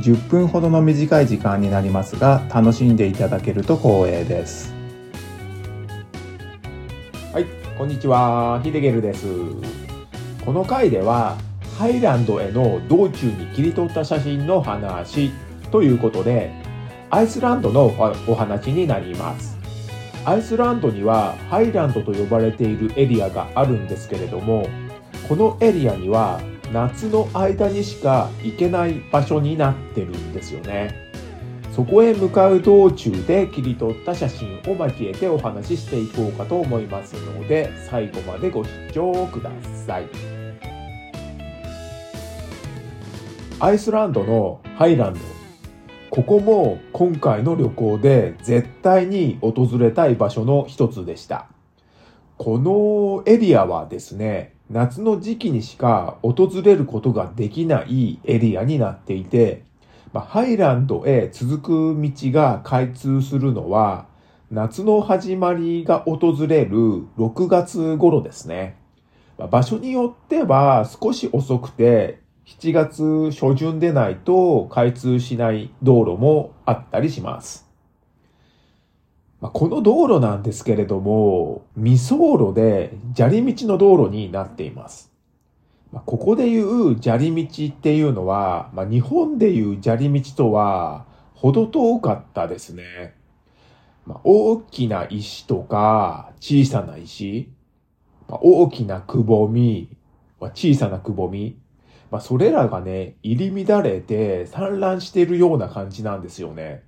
10分ほどの短い時間になりますが楽しんでいただけると光栄です。はいこんにちは。ヒデゲルです。この回ではハイランドへの道中に切り取った写真の話ということでアイスランドのお話になります。アイスランドにはハイランドと呼ばれているエリアがあるんですけれどもこのエリアには夏の間にしか行けない場所になってるんですよね。そこへ向かう道中で切り取った写真を交えてお話ししていこうかと思いますので最後までご視聴ください。アイスランドのハイランド。ここも今回の旅行で絶対に訪れたい場所の一つでした。このエリアはですね夏の時期にしか訪れることができないエリアになっていて、まあ、ハイランドへ続く道が開通するのは、夏の始まりが訪れる6月頃ですね。まあ、場所によっては少し遅くて、7月初旬でないと開通しない道路もあったりします。まあ、この道路なんですけれども、未走路で砂利道の道路になっています。まあ、ここでいう砂利道っていうのは、まあ、日本でいう砂利道とは程遠かったですね。まあ、大きな石とか小さな石、まあ、大きなくぼみ、まあ、小さなくぼみ、まあ、それらがね、入り乱れて散乱しているような感じなんですよね。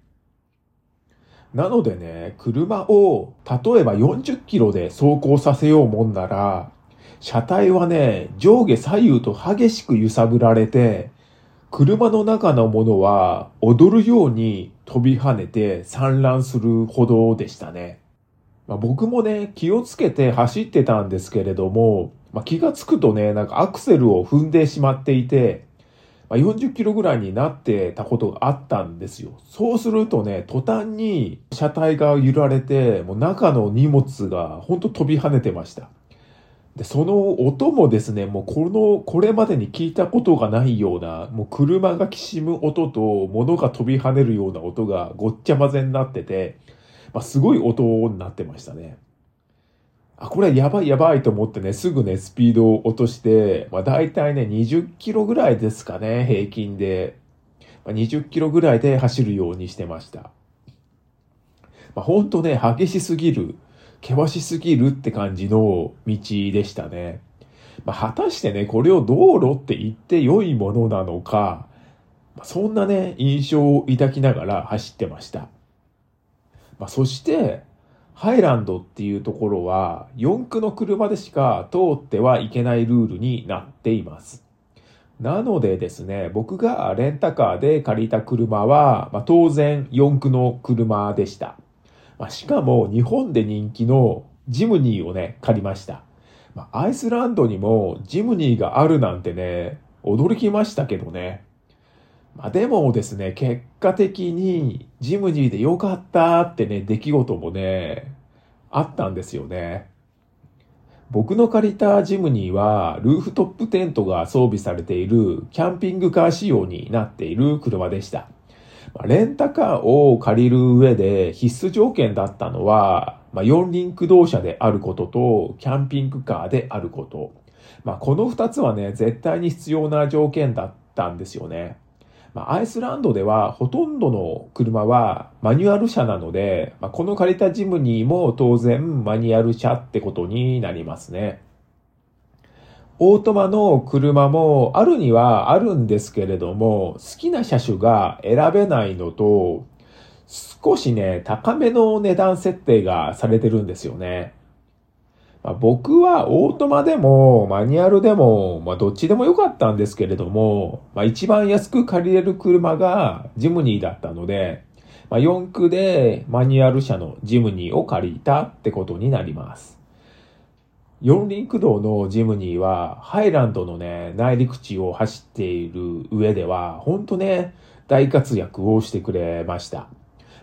なのでね、車を例えば40キロで走行させようもんなら、車体はね、上下左右と激しく揺さぶられて、車の中のものは踊るように飛び跳ねて散乱するほどでしたね。まあ、僕もね、気をつけて走ってたんですけれども、まあ、気がつくとね、なんかアクセルを踏んでしまっていて、ま、40キロぐらいになってたことがあったんですよ。そうするとね、途端に車体が揺られて、もう中の荷物がほんと飛び跳ねてました。で、その音もですね、もうこの、これまでに聞いたことがないような、もう車がきしむ音と物が飛び跳ねるような音がごっちゃ混ぜになってて、まあ、すごい音になってましたね。あ、これやばいやばいと思ってね、すぐね、スピードを落として、まあ大体ね、20キロぐらいですかね、平均で。まあ、20キロぐらいで走るようにしてました。まあほんとね、激しすぎる、険しすぎるって感じの道でしたね。まあ果たしてね、これを道路って言って良いものなのか、まあ、そんなね、印象を抱きながら走ってました。まあそして、ハイランドっていうところは四駆の車でしか通ってはいけないルールになっています。なのでですね、僕がレンタカーで借りた車は、まあ、当然四駆の車でした。まあ、しかも日本で人気のジムニーをね、借りました。まあ、アイスランドにもジムニーがあるなんてね、驚きましたけどね。まあ、でもですね、結果的にジムニーで良かったってね、出来事もね、あったんですよね。僕の借りたジムニーは、ルーフトップテントが装備されているキャンピングカー仕様になっている車でした。レンタカーを借りる上で必須条件だったのは、まあ、四輪駆動車であることと、キャンピングカーであること。まあ、この二つはね、絶対に必要な条件だったんですよね。ま、アイスランドではほとんどの車はマニュアル車なので、ま、この借りたジムニーも当然マニュアル車ってことになりますね。オートマの車もあるにはあるんですけれども、好きな車種が選べないのと、少しね、高めの値段設定がされてるんですよね。まあ、僕はオートマでもマニュアルでも、まあ、どっちでもよかったんですけれども、まあ、一番安く借りれる車がジムニーだったので、まあ、4区でマニュアル車のジムニーを借りたってことになります。四輪駆動のジムニーは、ハイランドのね、内陸地を走っている上では、ほんとね、大活躍をしてくれました。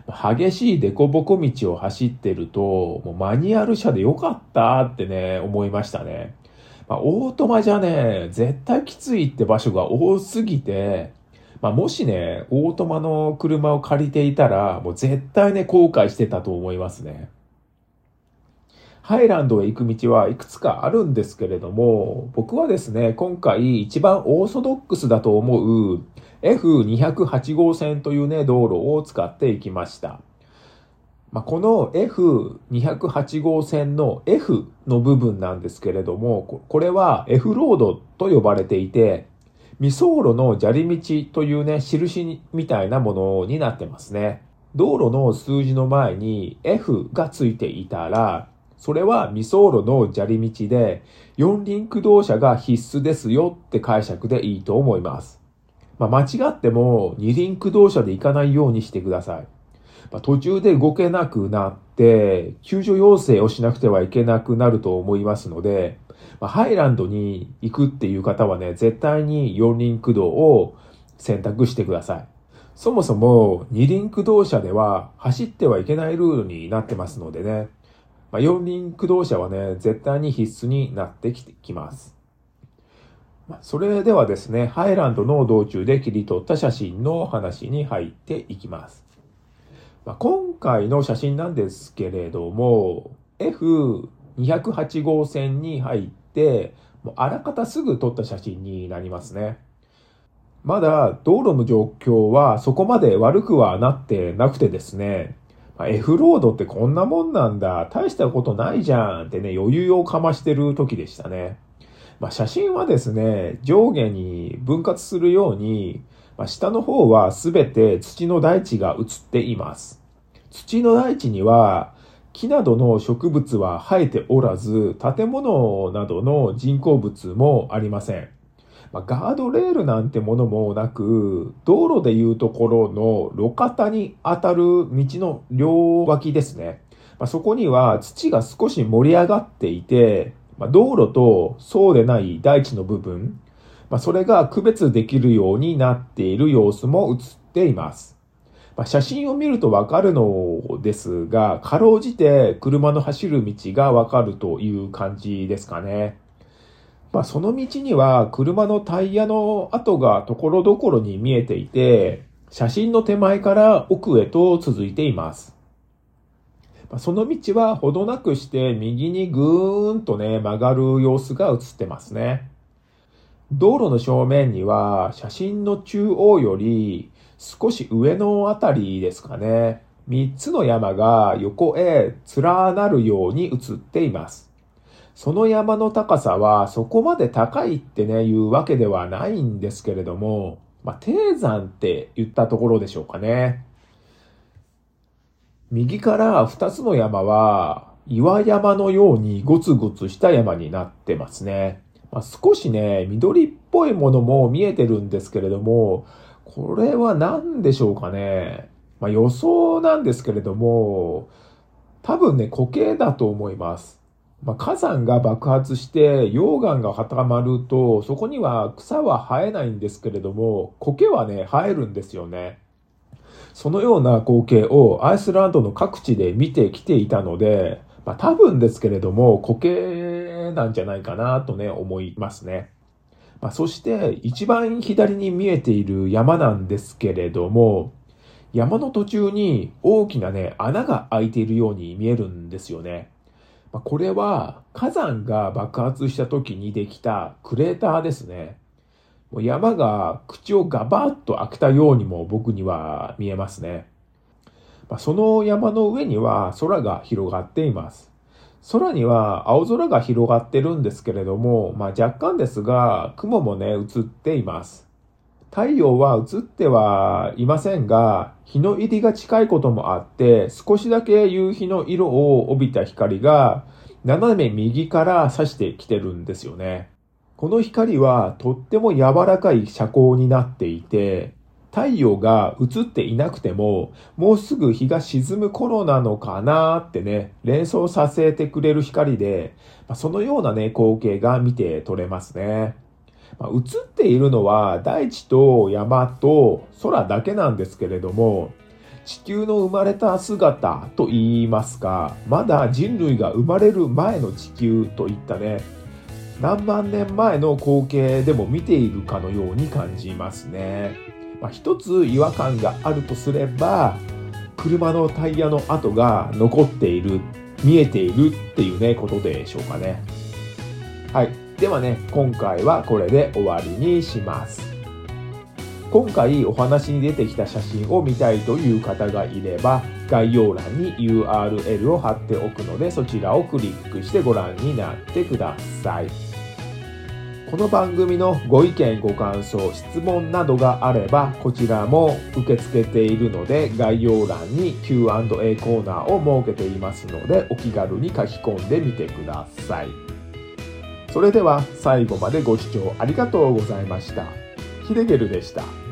激しい凸凹道を走ってると、もうマニュアル車でよかったってね、思いましたね。まあ、オートマじゃね、絶対きついって場所が多すぎて、まあ、もしね、オートマの車を借りていたら、もう絶対ね、後悔してたと思いますね。ハイランドへ行く道はいくつかあるんですけれども、僕はですね、今回一番オーソドックスだと思う F208 号線というね、道路を使っていきました。まあ、この F208 号線の F の部分なんですけれども、これは F ロードと呼ばれていて、未走路の砂利道というね、印みたいなものになってますね。道路の数字の前に F がついていたら、それは未走路の砂利道で、四輪駆動車が必須ですよって解釈でいいと思います。まあ、間違っても二輪駆動車で行かないようにしてください。まあ、途中で動けなくなって、救助要請をしなくてはいけなくなると思いますので、まあ、ハイランドに行くっていう方はね、絶対に四輪駆動を選択してください。そもそも二輪駆動車では走ってはいけないルールになってますのでね、まあ、四輪駆動車はね、絶対に必須になってきます。それではですね、ハイランドの道中で切り取った写真の話に入っていきます。まあ、今回の写真なんですけれども、F208 号線に入って、もうあらかたすぐ撮った写真になりますね。まだ道路の状況はそこまで悪くはなってなくてですね、まあ、F ロードってこんなもんなんだ、大したことないじゃんってね、余裕をかましてる時でしたね。まあ、写真はですね、上下に分割するように、まあ、下の方はすべて土の大地が写っています。土の大地には木などの植物は生えておらず、建物などの人工物もありません。まあ、ガードレールなんてものもなく、道路でいうところの路肩に当たる道の両脇ですね。まあ、そこには土が少し盛り上がっていて、まあ、道路とそうでない大地の部分、まあ、それが区別できるようになっている様子も映っています。まあ、写真を見るとわかるのですが、かろうじて車の走る道がわかるという感じですかね。まあ、その道には車のタイヤの跡がところどころに見えていて、写真の手前から奥へと続いています。その道はほどなくして右にぐーんとね、曲がる様子が映ってますね。道路の正面には写真の中央より少し上のあたりですかね。三つの山が横へ連なるように映っています。その山の高さはそこまで高いってね、いうわけではないんですけれども、まあ、低山って言ったところでしょうかね。右から二つの山は岩山のようにゴツゴツした山になってますね。まあ、少しね、緑っぽいものも見えてるんですけれども、これは何でしょうかね。まあ、予想なんですけれども、多分ね、固形だと思います。まあ、火山が爆発して溶岩が固まると、そこには草は生えないんですけれども、苔はね、生えるんですよね。そのような光景をアイスランドの各地で見てきていたので、まあ、多分ですけれども、苔なんじゃないかなとね、思いますね。まあ、そして一番左に見えている山なんですけれども、山の途中に大きなね、穴が開いているように見えるんですよね。まあ、これは火山が爆発した時にできたクレーターですね。もう山が口をガバッと開けたようにも僕には見えますね。まあ、その山の上には空が広がっています。空には青空が広がってるんですけれども、まあ、若干ですが雲もね映っています。太陽は映ってはいませんが、日の入りが近いこともあって、少しだけ夕日の色を帯びた光が斜め右から差してきてるんですよね。この光はとっても柔らかい遮光になっていて、太陽が映っていなくても、もうすぐ日が沈む頃なのかなってね、連想させてくれる光で、まあ、そのようなね、光景が見て取れますね。まあ、映っているのは大地と山と空だけなんですけれども、地球の生まれた姿と言いますか、まだ人類が生まれる前の地球といったね、何万年前の光景でも見ているかのように感じますね。まあ、一つ違和感があるとすれば、車のタイヤの跡が残っている、見えているっていうね、ことでしょうかね。はい。ではね、今回はこれで終わりにします。今回お話に出てきた写真を見たいという方がいれば、概要欄に URL を貼っておくので、そちらをクリックしてご覧になってください。この番組のご意見ご感想質問などがあればこちらも受け付けているので概要欄に Q&A コーナーを設けていますのでお気軽に書き込んでみてください。それでは最後までご視聴ありがとうございました。ヒデゲルでした。